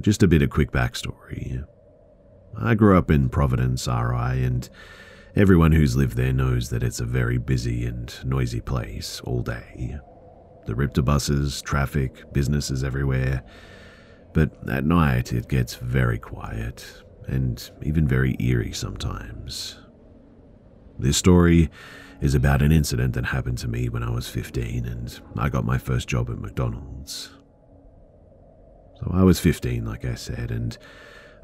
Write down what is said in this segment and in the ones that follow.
Just a bit of quick backstory. I grew up in Providence, RI, and everyone who's lived there knows that it's a very busy and noisy place all day. The RIPTA buses, traffic, businesses everywhere. But at night, it gets very quiet and even very eerie sometimes. This story is about an incident that happened to me when I was 15 and I got my first job at McDonald's. So I was 15, like I said, and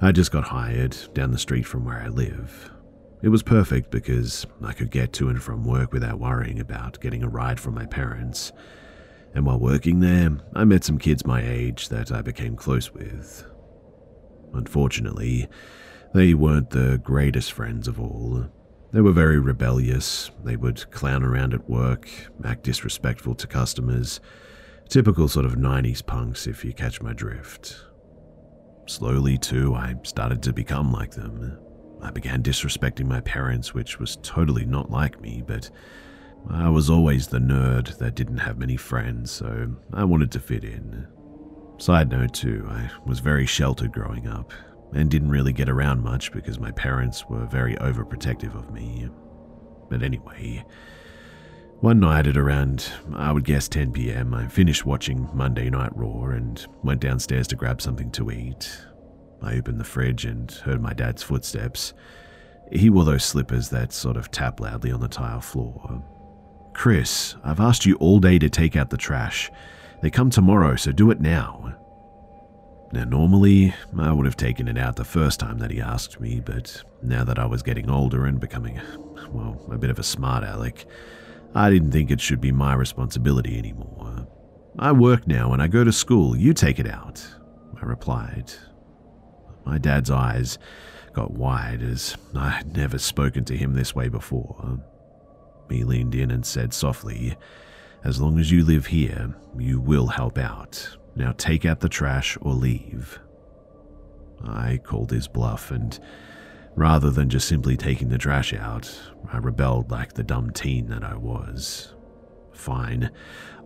I just got hired down the street from where I live. It was perfect because I could get to and from work without worrying about getting a ride from my parents. And while working there, I met some kids my age that I became close with. Unfortunately, they weren't the greatest friends of all. They were very rebellious, they would clown around at work, act disrespectful to customers, Typical sort of 90s punks, if you catch my drift. Slowly, too, I started to become like them. I began disrespecting my parents, which was totally not like me, but I was always the nerd that didn't have many friends, so I wanted to fit in. Side note, too, I was very sheltered growing up and didn't really get around much because my parents were very overprotective of me. But anyway, one night at around, I would guess 10 pm, I finished watching Monday Night Raw and went downstairs to grab something to eat. I opened the fridge and heard my dad's footsteps. He wore those slippers that sort of tap loudly on the tile floor. Chris, I've asked you all day to take out the trash. They come tomorrow, so do it now. Now, normally, I would have taken it out the first time that he asked me, but now that I was getting older and becoming, well, a bit of a smart aleck, I didn't think it should be my responsibility anymore. I work now and I go to school. You take it out, I replied. My dad's eyes got wide as I had never spoken to him this way before. He leaned in and said softly, As long as you live here, you will help out. Now take out the trash or leave. I called his bluff and Rather than just simply taking the trash out, I rebelled like the dumb teen that I was. Fine,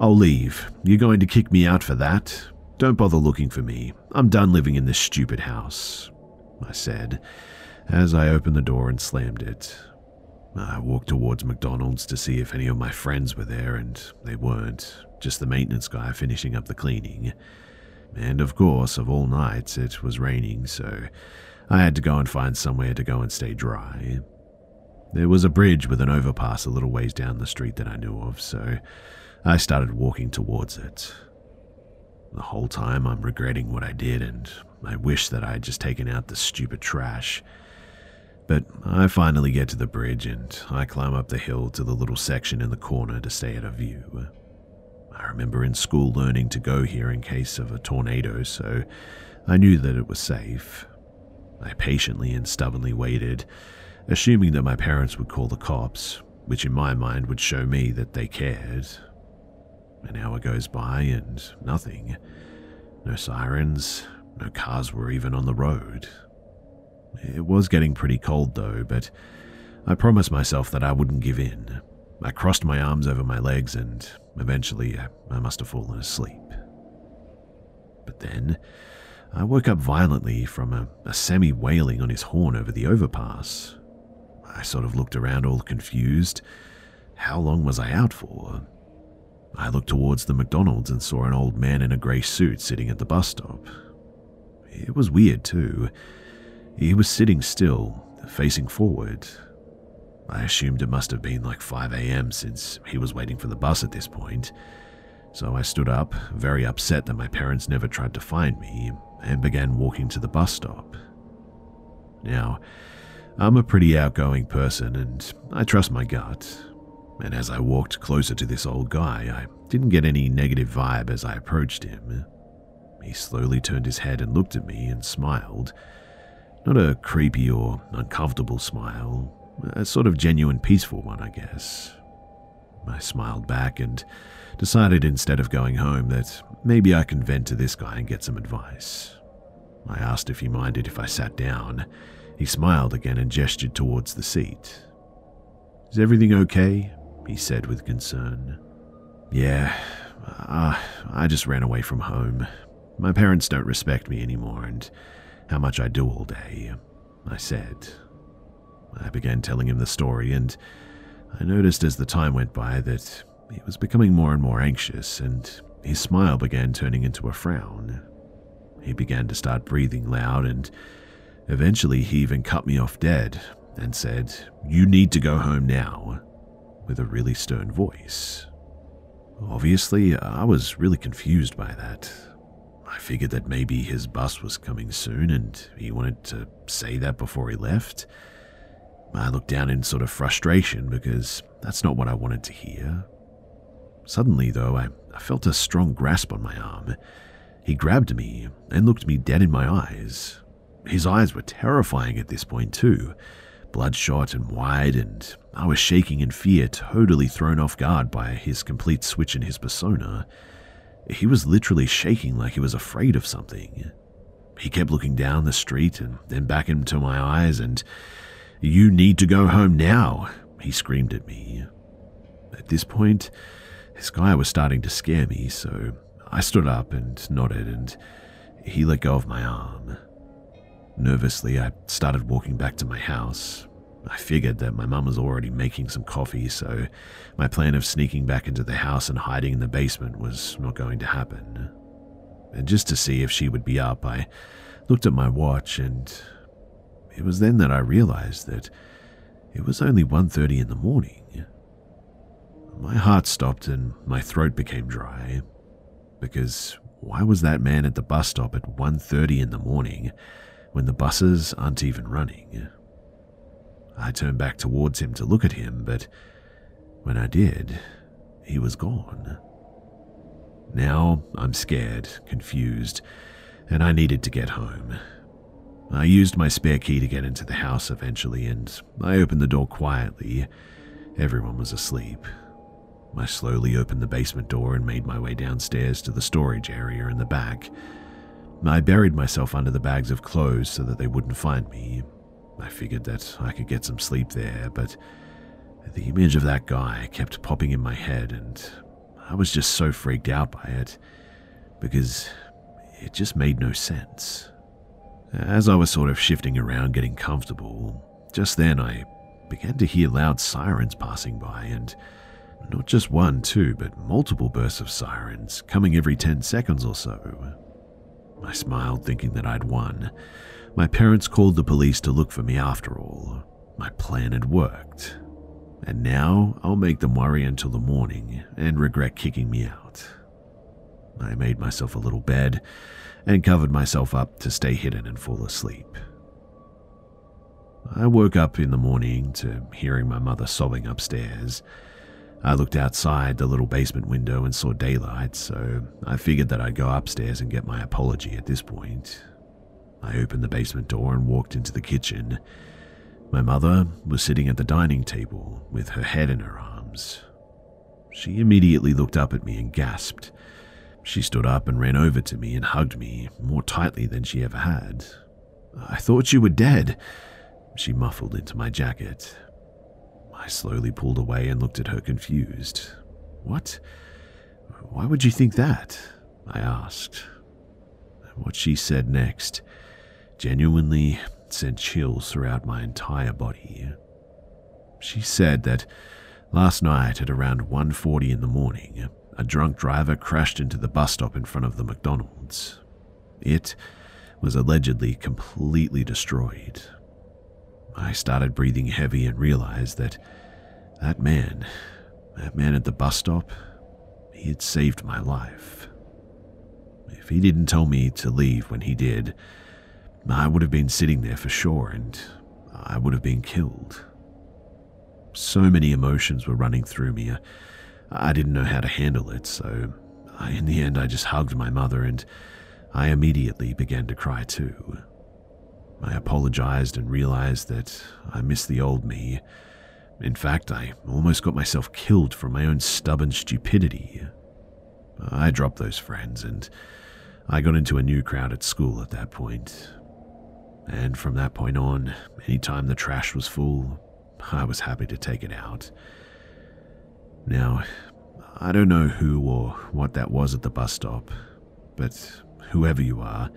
I'll leave. You're going to kick me out for that? Don't bother looking for me. I'm done living in this stupid house, I said, as I opened the door and slammed it. I walked towards McDonald's to see if any of my friends were there, and they weren't, just the maintenance guy finishing up the cleaning. And of course, of all nights, it was raining, so I had to go and find somewhere to go and stay dry. There was a bridge with an overpass a little ways down the street that I knew of, so I started walking towards it. The whole time I'm regretting what I did, and I wish that I had just taken out the stupid trash. But I finally get to the bridge and I climb up the hill to the little section in the corner to stay at a view. I remember in school learning to go here in case of a tornado, so I knew that it was safe. I patiently and stubbornly waited, assuming that my parents would call the cops, which in my mind would show me that they cared. An hour goes by and nothing. No sirens, no cars were even on the road. It was getting pretty cold though, but I promised myself that I wouldn't give in. I crossed my arms over my legs and eventually I must have fallen asleep. But then I woke up violently from a, a semi wailing on his horn over the overpass. I sort of looked around all confused. How long was I out for? I looked towards the McDonald's and saw an old man in a grey suit sitting at the bus stop. It was weird, too. He was sitting still, facing forward. I assumed it must have been like 5 a.m. since he was waiting for the bus at this point. So I stood up, very upset that my parents never tried to find me, and began walking to the bus stop. Now, I'm a pretty outgoing person and I trust my gut. and as I walked closer to this old guy, I didn't get any negative vibe as I approached him. He slowly turned his head and looked at me and smiled. Not a creepy or uncomfortable smile, a sort of genuine peaceful one, I guess. I smiled back and decided instead of going home that maybe I can vent to this guy and get some advice. I asked if he minded if I sat down. He smiled again and gestured towards the seat. Is everything okay? He said with concern. Yeah, uh, I just ran away from home. My parents don't respect me anymore, and how much I do all day, I said. I began telling him the story, and I noticed as the time went by that he was becoming more and more anxious, and his smile began turning into a frown. He began to start breathing loud, and eventually he even cut me off dead and said, You need to go home now, with a really stern voice. Obviously, I was really confused by that. I figured that maybe his bus was coming soon and he wanted to say that before he left. I looked down in sort of frustration because that's not what I wanted to hear. Suddenly, though, I, I felt a strong grasp on my arm. He grabbed me and looked me dead in my eyes. His eyes were terrifying at this point, too bloodshot and wide, and I was shaking in fear, totally thrown off guard by his complete switch in his persona. He was literally shaking like he was afraid of something. He kept looking down the street and then back into my eyes, and you need to go home now, he screamed at me. At this point, this guy was starting to scare me, so I stood up and nodded, and he let go of my arm. Nervously, I started walking back to my house. I figured that my mum was already making some coffee, so my plan of sneaking back into the house and hiding in the basement was not going to happen. And just to see if she would be up, I looked at my watch and it was then that I realized that it was only 1:30 in the morning. My heart stopped and my throat became dry because why was that man at the bus stop at 1:30 in the morning when the buses aren't even running? I turned back towards him to look at him, but when I did, he was gone. Now I'm scared, confused, and I needed to get home. I used my spare key to get into the house eventually, and I opened the door quietly. Everyone was asleep. I slowly opened the basement door and made my way downstairs to the storage area in the back. I buried myself under the bags of clothes so that they wouldn't find me. I figured that I could get some sleep there, but the image of that guy kept popping in my head, and I was just so freaked out by it because it just made no sense. As I was sort of shifting around, getting comfortable, just then I began to hear loud sirens passing by, and not just one, two, but multiple bursts of sirens coming every 10 seconds or so. I smiled, thinking that I'd won. My parents called the police to look for me after all. My plan had worked. And now I'll make them worry until the morning and regret kicking me out. I made myself a little bed and covered myself up to stay hidden and fall asleep. I woke up in the morning to hearing my mother sobbing upstairs. I looked outside the little basement window and saw daylight, so I figured that I'd go upstairs and get my apology at this point. I opened the basement door and walked into the kitchen. My mother was sitting at the dining table with her head in her arms. She immediately looked up at me and gasped. She stood up and ran over to me and hugged me more tightly than she ever had. I thought you were dead, she muffled into my jacket. I slowly pulled away and looked at her confused. What? Why would you think that? I asked. What she said next genuinely sent chills throughout my entire body. She said that last night at around 1:40 in the morning, a drunk driver crashed into the bus stop in front of the McDonald's. It was allegedly completely destroyed. I started breathing heavy and realized that that man, that man at the bus stop, he had saved my life. If he didn't tell me to leave when he did, I would have been sitting there for sure and I would have been killed. so many emotions were running through me. I didn't know how to handle it, so in the end, I just hugged my mother and I immediately began to cry too. I apologized and realized that I missed the old me. In fact, I almost got myself killed for my own stubborn stupidity. I dropped those friends and I got into a new crowd at school at that point. And from that point on, any time the trash was full, I was happy to take it out. Now, I don't know who or what that was at the bus stop, but whoever you are,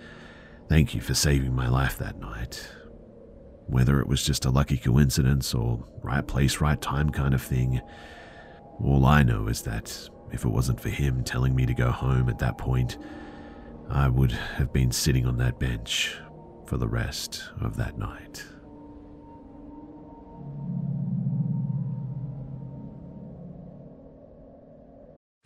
thank you for saving my life that night. Whether it was just a lucky coincidence or right place, right time kind of thing, all I know is that if it wasn't for him telling me to go home at that point, I would have been sitting on that bench for the rest of that night.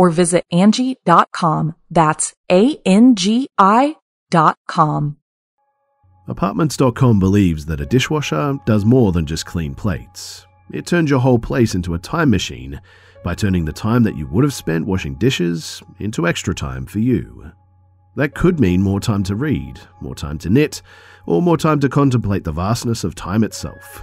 or visit Angi.com. That's A-N-G-I dot com. Apartments.com believes that a dishwasher does more than just clean plates. It turns your whole place into a time machine by turning the time that you would have spent washing dishes into extra time for you. That could mean more time to read, more time to knit, or more time to contemplate the vastness of time itself.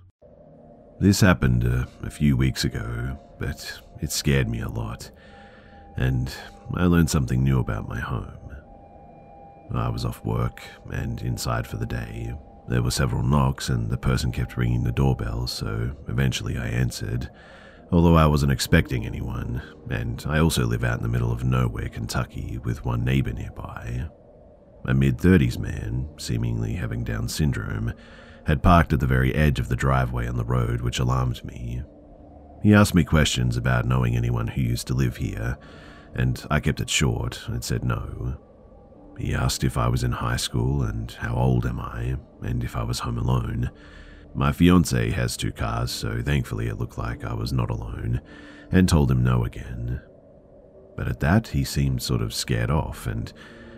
This happened uh, a few weeks ago, but it scared me a lot, and I learned something new about my home. I was off work and inside for the day. There were several knocks, and the person kept ringing the doorbell, so eventually I answered, although I wasn't expecting anyone, and I also live out in the middle of nowhere, Kentucky, with one neighbor nearby. A mid 30s man, seemingly having Down syndrome, had parked at the very edge of the driveway on the road, which alarmed me. He asked me questions about knowing anyone who used to live here, and I kept it short and said no. He asked if I was in high school and how old am I, and if I was home alone. My fiance has two cars, so thankfully it looked like I was not alone, and told him no again. But at that, he seemed sort of scared off and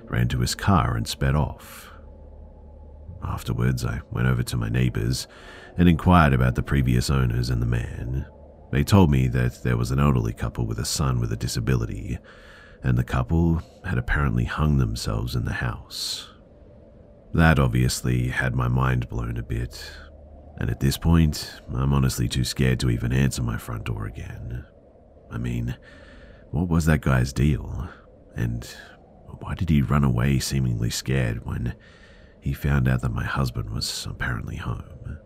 ran to his car and sped off. Afterwards, I went over to my neighbors and inquired about the previous owners and the man. They told me that there was an elderly couple with a son with a disability, and the couple had apparently hung themselves in the house. That obviously had my mind blown a bit, and at this point, I'm honestly too scared to even answer my front door again. I mean, what was that guy's deal? And why did he run away seemingly scared when he found out that my husband was apparently home.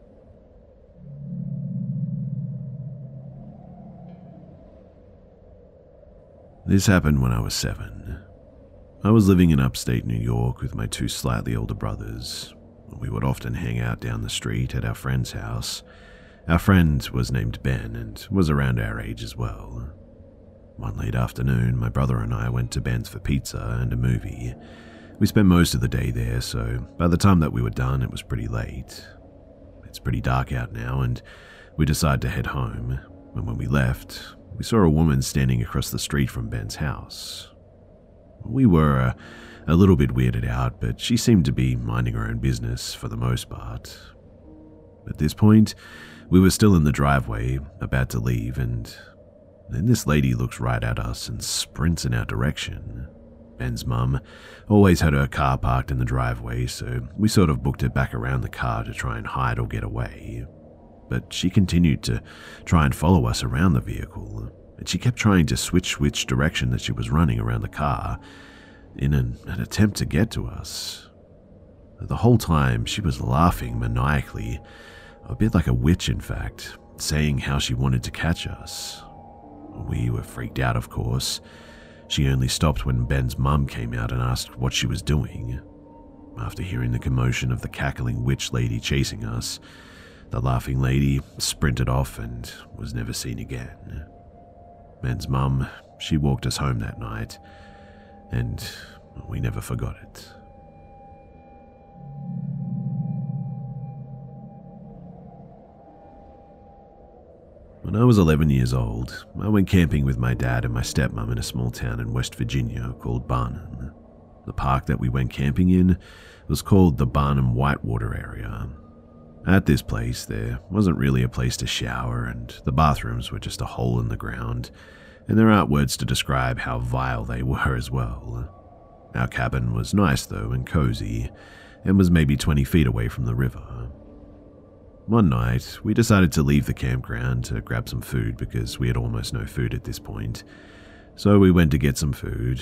This happened when I was seven. I was living in upstate New York with my two slightly older brothers. We would often hang out down the street at our friend's house. Our friend was named Ben and was around our age as well. One late afternoon, my brother and I went to Ben's for pizza and a movie. We spent most of the day there, so by the time that we were done, it was pretty late. It's pretty dark out now, and we decided to head home. And when we left, we saw a woman standing across the street from Ben's house. We were a, a little bit weirded out, but she seemed to be minding her own business for the most part. At this point, we were still in the driveway, about to leave, and then this lady looks right at us and sprints in our direction. Ben's mum always had her car parked in the driveway, so we sort of booked it back around the car to try and hide or get away. But she continued to try and follow us around the vehicle, and she kept trying to switch which direction that she was running around the car in an, an attempt to get to us. The whole time, she was laughing maniacally, a bit like a witch, in fact, saying how she wanted to catch us. We were freaked out, of course. She only stopped when Ben's mum came out and asked what she was doing. After hearing the commotion of the cackling witch lady chasing us, the laughing lady sprinted off and was never seen again. Ben's mum, she walked us home that night, and we never forgot it. When I was 11 years old, I went camping with my dad and my stepmom in a small town in West Virginia called Barnum. The park that we went camping in was called the Barnum Whitewater area. At this place, there wasn't really a place to shower, and the bathrooms were just a hole in the ground, and there aren't words to describe how vile they were as well. Our cabin was nice, though, and cozy, and was maybe 20 feet away from the river. One night, we decided to leave the campground to grab some food because we had almost no food at this point. So we went to get some food.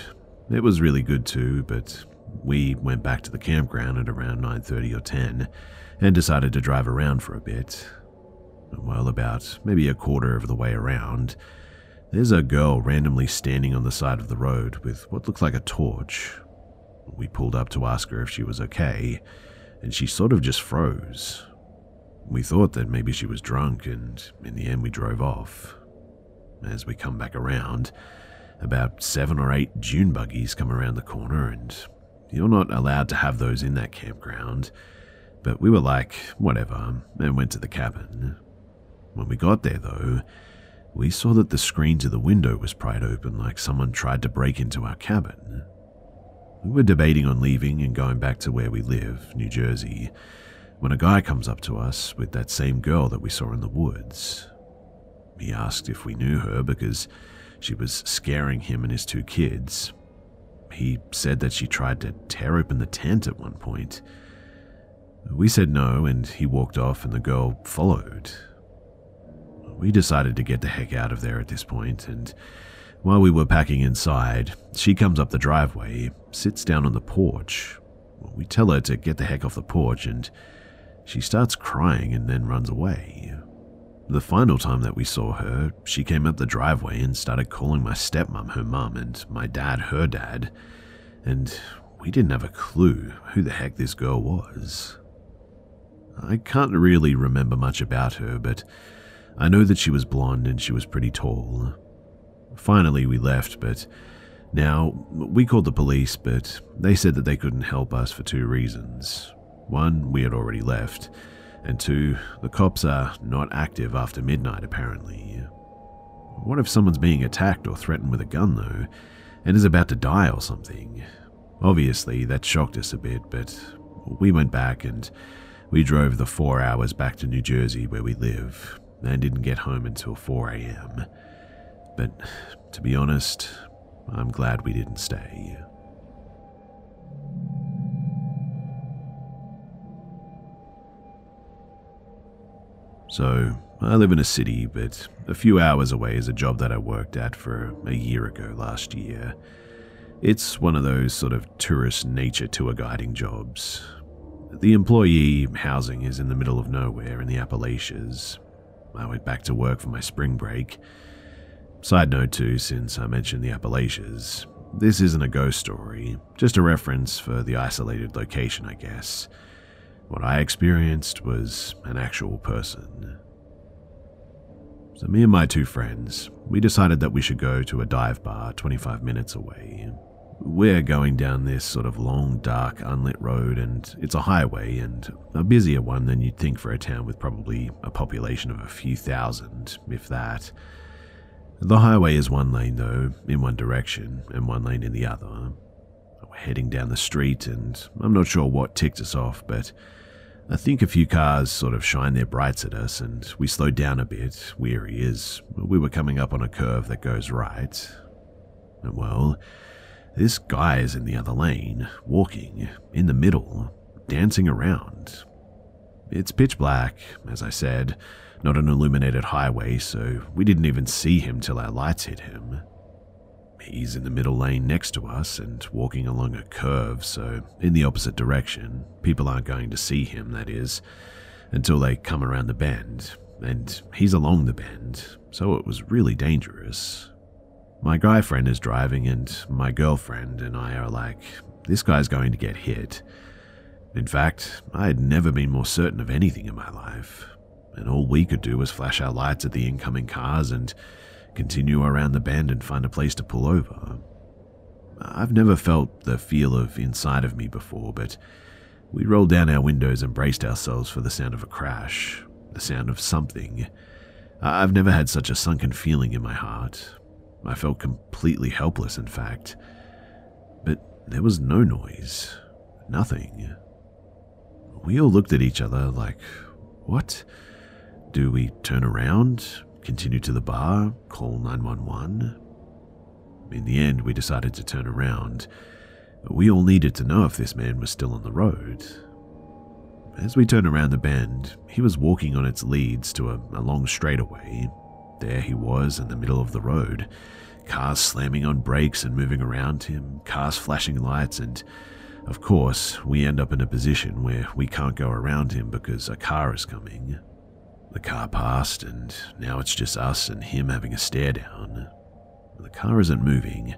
It was really good too, but we went back to the campground at around 9:30 or 10 and decided to drive around for a bit. Well, about maybe a quarter of the way around, there's a girl randomly standing on the side of the road with what looked like a torch. We pulled up to ask her if she was okay, and she sort of just froze. We thought that maybe she was drunk, and in the end, we drove off. As we come back around, about seven or eight dune buggies come around the corner, and you're not allowed to have those in that campground. But we were like, whatever, and went to the cabin. When we got there, though, we saw that the screen to the window was pried open like someone tried to break into our cabin. We were debating on leaving and going back to where we live, New Jersey, when a guy comes up to us with that same girl that we saw in the woods. He asked if we knew her because she was scaring him and his two kids. He said that she tried to tear open the tent at one point. We said no, and he walked off, and the girl followed. We decided to get the heck out of there at this point, and while we were packing inside, she comes up the driveway, sits down on the porch. We tell her to get the heck off the porch, and she starts crying and then runs away. The final time that we saw her, she came up the driveway and started calling my stepmom her mum and my dad her dad, and we didn't have a clue who the heck this girl was. I can't really remember much about her, but I know that she was blonde and she was pretty tall. Finally, we left, but now we called the police, but they said that they couldn't help us for two reasons. One, we had already left, and two, the cops are not active after midnight apparently. What if someone's being attacked or threatened with a gun though, and is about to die or something? Obviously, that shocked us a bit, but we went back and we drove the four hours back to New Jersey where we live, and didn't get home until 4 am. But to be honest, I'm glad we didn't stay. So, I live in a city, but a few hours away is a job that I worked at for a year ago last year. It's one of those sort of tourist nature tour guiding jobs. The employee housing is in the middle of nowhere in the Appalachians. I went back to work for my spring break. Side note, too, since I mentioned the Appalachians, this isn't a ghost story, just a reference for the isolated location, I guess. What I experienced was an actual person. So, me and my two friends, we decided that we should go to a dive bar 25 minutes away. We're going down this sort of long, dark, unlit road, and it's a highway, and a busier one than you'd think for a town with probably a population of a few thousand, if that. The highway is one lane, though, in one direction, and one lane in the other, We're heading down the street, and I'm not sure what ticked us off, but I think a few cars sort of shine their brights at us, and we slowed down a bit, weary, as we were coming up on a curve that goes right. Well, this guy is in the other lane, walking, in the middle, dancing around. It's pitch black, as I said, not an illuminated highway, so we didn't even see him till our lights hit him. He's in the middle lane next to us and walking along a curve, so in the opposite direction. People aren't going to see him, that is, until they come around the bend, and he's along the bend, so it was really dangerous. My guy friend is driving, and my girlfriend and I are like, this guy's going to get hit. In fact, I had never been more certain of anything in my life, and all we could do was flash our lights at the incoming cars and continue around the bend and find a place to pull over. I've never felt the feel of inside of me before, but we rolled down our windows and braced ourselves for the sound of a crash, the sound of something. I've never had such a sunken feeling in my heart. I felt completely helpless, in fact. But there was no noise, nothing. We all looked at each other like, what? Do we turn around, continue to the bar, call 911? In the end, we decided to turn around. We all needed to know if this man was still on the road. As we turned around the bend, he was walking on its leads to a, a long straightaway. There he was in the middle of the road, cars slamming on brakes and moving around him, cars flashing lights, and of course, we end up in a position where we can't go around him because a car is coming. The car passed, and now it's just us and him having a stare down. The car isn't moving,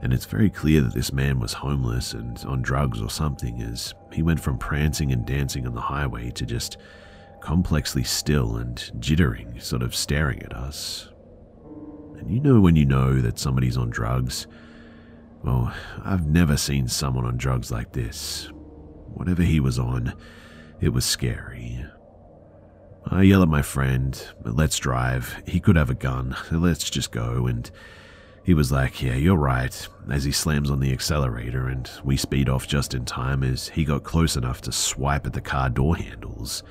and it's very clear that this man was homeless and on drugs or something as he went from prancing and dancing on the highway to just complexly still and jittering, sort of staring at us. And you know when you know that somebody's on drugs well, I've never seen someone on drugs like this. Whatever he was on, it was scary. I yell at my friend, let's drive. He could have a gun. Let's just go. And he was like, yeah, you're right, as he slams on the accelerator, and we speed off just in time as he got close enough to swipe at the car door handles.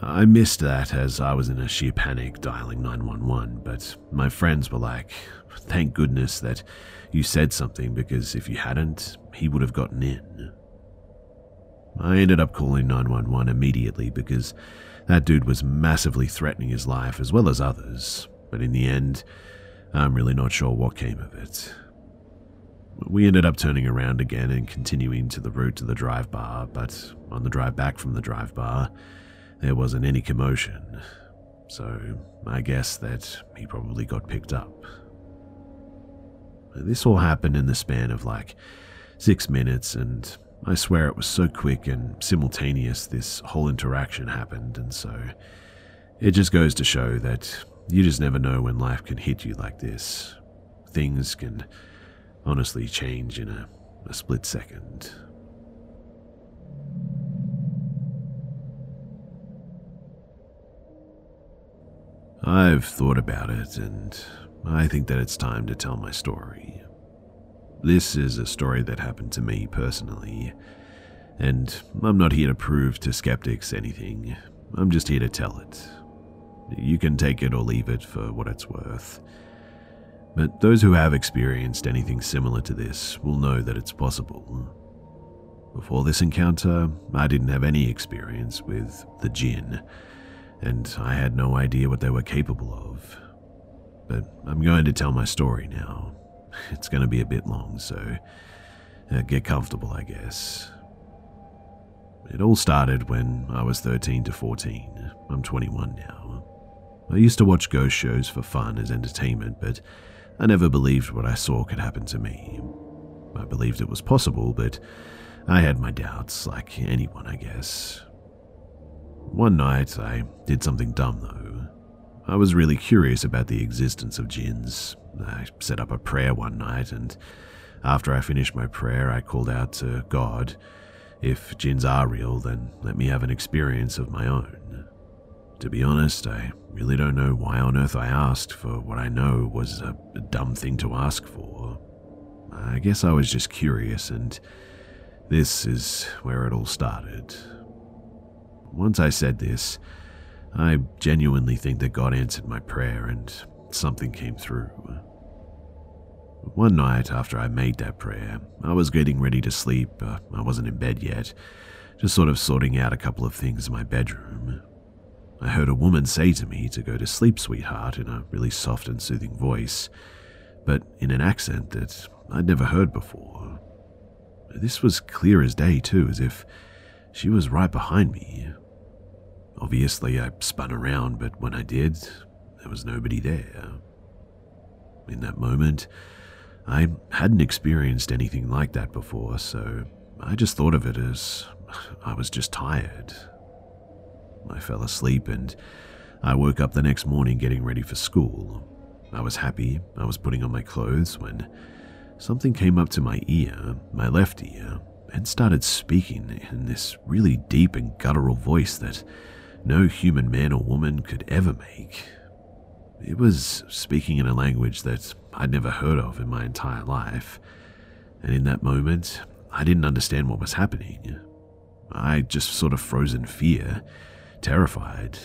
I missed that as I was in a sheer panic dialing 911, but my friends were like, thank goodness that you said something because if you hadn't, he would have gotten in. I ended up calling 911 immediately because that dude was massively threatening his life as well as others, but in the end, I'm really not sure what came of it. We ended up turning around again and continuing to the route to the drive bar, but on the drive back from the drive bar, there wasn't any commotion, so I guess that he probably got picked up. This all happened in the span of like six minutes, and I swear it was so quick and simultaneous this whole interaction happened, and so it just goes to show that you just never know when life can hit you like this. Things can honestly change in a, a split second. I've thought about it, and I think that it's time to tell my story. This is a story that happened to me personally, and I'm not here to prove to skeptics anything. I'm just here to tell it. You can take it or leave it for what it's worth. But those who have experienced anything similar to this will know that it's possible. Before this encounter, I didn't have any experience with the jinn, and I had no idea what they were capable of but I'm going to tell my story now. It's going to be a bit long, so uh, get comfortable, I guess. It all started when I was 13 to 14. I'm 21 now. I used to watch ghost shows for fun as entertainment, but I never believed what I saw could happen to me. I believed it was possible, but I had my doubts, like anyone, I guess. One night, I did something dumb, though. I was really curious about the existence of jinns. I set up a prayer one night, and after I finished my prayer, I called out to God, If jinns are real, then let me have an experience of my own. To be honest, I really don't know why on earth I asked for what I know was a dumb thing to ask for. I guess I was just curious, and this is where it all started. Once I said this, I genuinely think that God answered my prayer and something came through. One night after I made that prayer, I was getting ready to sleep. Uh, I wasn't in bed yet, just sort of sorting out a couple of things in my bedroom. I heard a woman say to me to go to sleep, sweetheart, in a really soft and soothing voice, but in an accent that I'd never heard before. This was clear as day, too, as if she was right behind me. Obviously, I spun around, but when I did, there was nobody there. In that moment, I hadn't experienced anything like that before, so I just thought of it as I was just tired. I fell asleep and I woke up the next morning getting ready for school. I was happy, I was putting on my clothes when something came up to my ear, my left ear, and started speaking in this really deep and guttural voice that no human man or woman could ever make. It was speaking in a language that I'd never heard of in my entire life, and in that moment, I didn't understand what was happening. I just sort of froze in fear, terrified.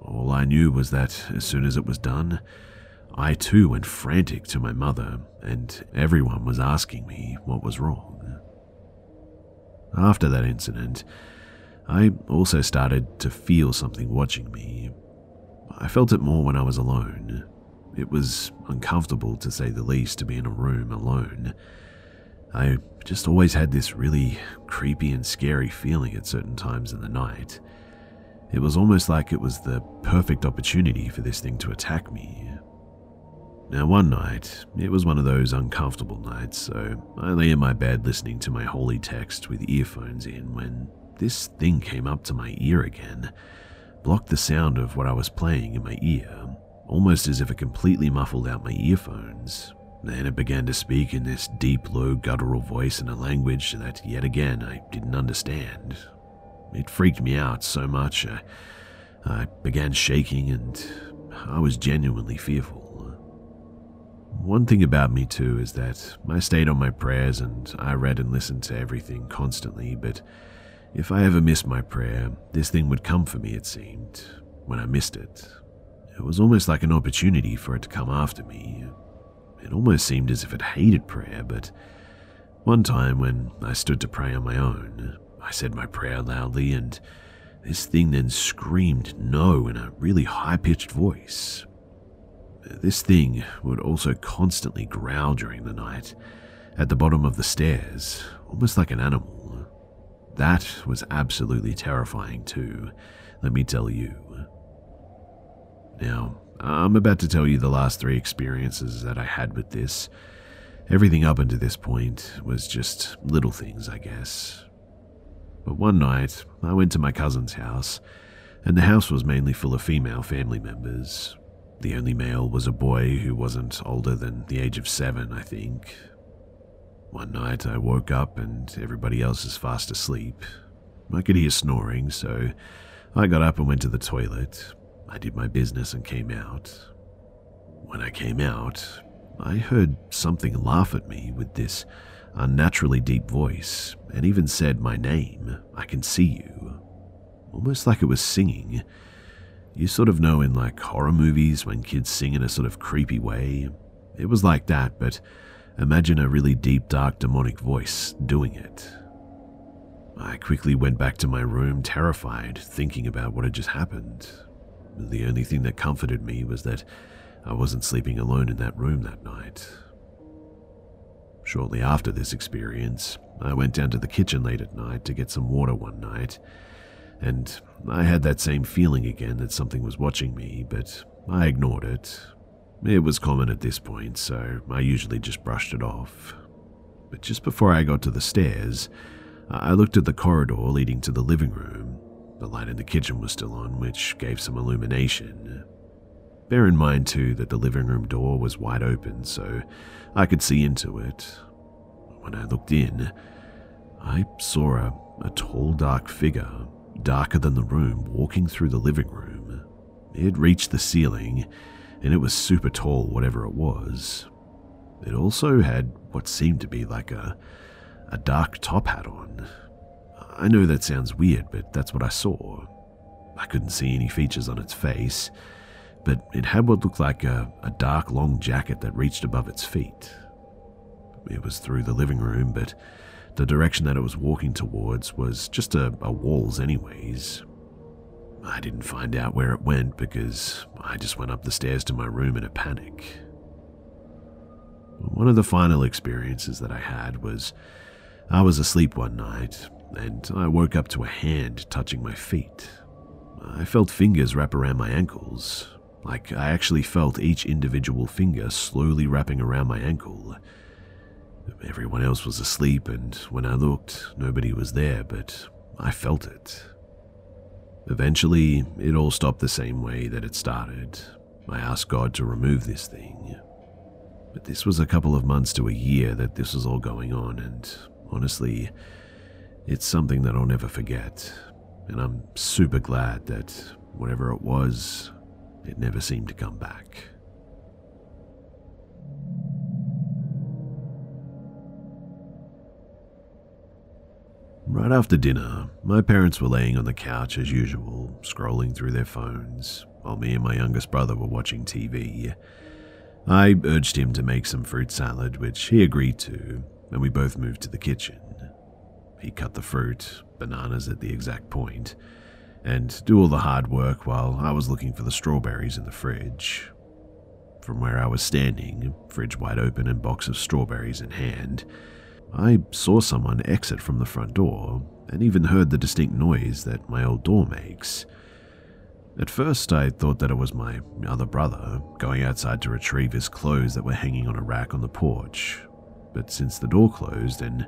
All I knew was that as soon as it was done, I too went frantic to my mother, and everyone was asking me what was wrong. After that incident, I also started to feel something watching me. I felt it more when I was alone. It was uncomfortable, to say the least, to be in a room alone. I just always had this really creepy and scary feeling at certain times in the night. It was almost like it was the perfect opportunity for this thing to attack me. Now, one night, it was one of those uncomfortable nights, so I lay in my bed listening to my holy text with earphones in when this thing came up to my ear again, blocked the sound of what I was playing in my ear, almost as if it completely muffled out my earphones. Then it began to speak in this deep, low, guttural voice in a language that, yet again, I didn't understand. It freaked me out so much, I, I began shaking and I was genuinely fearful. One thing about me, too, is that I stayed on my prayers and I read and listened to everything constantly, but if I ever missed my prayer, this thing would come for me, it seemed, when I missed it. It was almost like an opportunity for it to come after me. It almost seemed as if it hated prayer, but one time when I stood to pray on my own, I said my prayer loudly, and this thing then screamed no in a really high pitched voice. This thing would also constantly growl during the night at the bottom of the stairs, almost like an animal. That was absolutely terrifying, too, let me tell you. Now, I'm about to tell you the last three experiences that I had with this. Everything up until this point was just little things, I guess. But one night, I went to my cousin's house, and the house was mainly full of female family members, the only male was a boy who wasn't older than the age of seven, I think. One night I woke up and everybody else is fast asleep. I could hear snoring, so I got up and went to the toilet. I did my business and came out. When I came out, I heard something laugh at me with this unnaturally deep voice and even said my name, I can see you. Almost like it was singing, you sort of know in like horror movies when kids sing in a sort of creepy way. It was like that, but imagine a really deep, dark, demonic voice doing it. I quickly went back to my room, terrified, thinking about what had just happened. The only thing that comforted me was that I wasn't sleeping alone in that room that night. Shortly after this experience, I went down to the kitchen late at night to get some water one night and I had that same feeling again that something was watching me, but I ignored it. It was common at this point, so I usually just brushed it off. But just before I got to the stairs, I looked at the corridor leading to the living room. The light in the kitchen was still on, which gave some illumination. Bear in mind, too, that the living room door was wide open, so I could see into it. When I looked in, I saw a, a tall, dark figure darker than the room, walking through the living room. It reached the ceiling, and it was super tall, whatever it was. It also had what seemed to be like a, a dark top hat on. I know that sounds weird, but that's what I saw. I couldn't see any features on its face, but it had what looked like a, a dark, long jacket that reached above its feet. It was through the living room, but the direction that it was walking towards was just a, a walls, anyways. I didn't find out where it went because I just went up the stairs to my room in a panic. One of the final experiences that I had was I was asleep one night and I woke up to a hand touching my feet. I felt fingers wrap around my ankles, like I actually felt each individual finger slowly wrapping around my ankle. Everyone else was asleep, and when I looked, nobody was there, but I felt it. Eventually, it all stopped the same way that it started. I asked God to remove this thing. But this was a couple of months to a year that this was all going on, and honestly, it's something that I'll never forget. And I'm super glad that whatever it was, it never seemed to come back. Right after dinner, my parents were laying on the couch as usual, scrolling through their phones, while me and my youngest brother were watching TV. I urged him to make some fruit salad, which he agreed to, and we both moved to the kitchen. He cut the fruit, bananas at the exact point, and do all the hard work while I was looking for the strawberries in the fridge. From where I was standing, fridge wide open and box of strawberries in hand, I saw someone exit from the front door and even heard the distinct noise that my old door makes. At first, I thought that it was my other brother going outside to retrieve his clothes that were hanging on a rack on the porch. But since the door closed and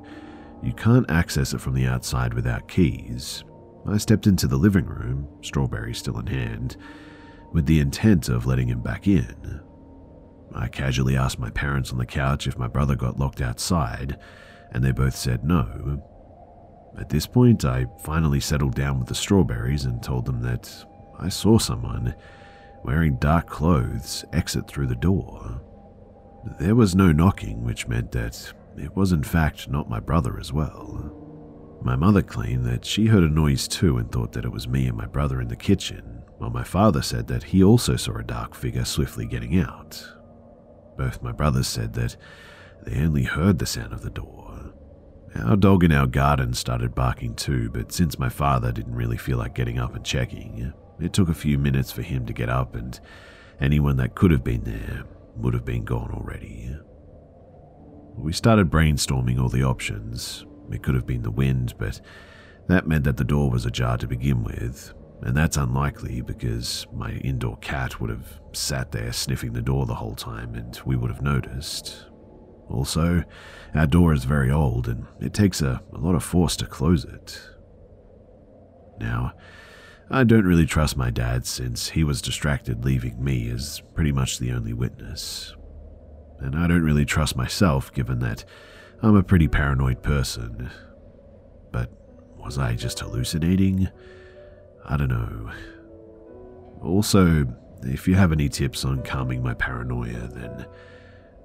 you can't access it from the outside without keys, I stepped into the living room, strawberry still in hand, with the intent of letting him back in. I casually asked my parents on the couch if my brother got locked outside, and they both said no. At this point, I finally settled down with the strawberries and told them that I saw someone wearing dark clothes exit through the door. There was no knocking, which meant that it was in fact not my brother as well. My mother claimed that she heard a noise too and thought that it was me and my brother in the kitchen, while my father said that he also saw a dark figure swiftly getting out. Both my brothers said that they only heard the sound of the door. Our dog in our garden started barking too, but since my father didn't really feel like getting up and checking, it took a few minutes for him to get up, and anyone that could have been there would have been gone already. We started brainstorming all the options. It could have been the wind, but that meant that the door was ajar to begin with, and that's unlikely because my indoor cat would have sat there sniffing the door the whole time and we would have noticed. Also, our door is very old and it takes a, a lot of force to close it. Now, I don't really trust my dad since he was distracted leaving me as pretty much the only witness. And I don't really trust myself given that I'm a pretty paranoid person. But was I just hallucinating? I don't know. Also, if you have any tips on calming my paranoia, then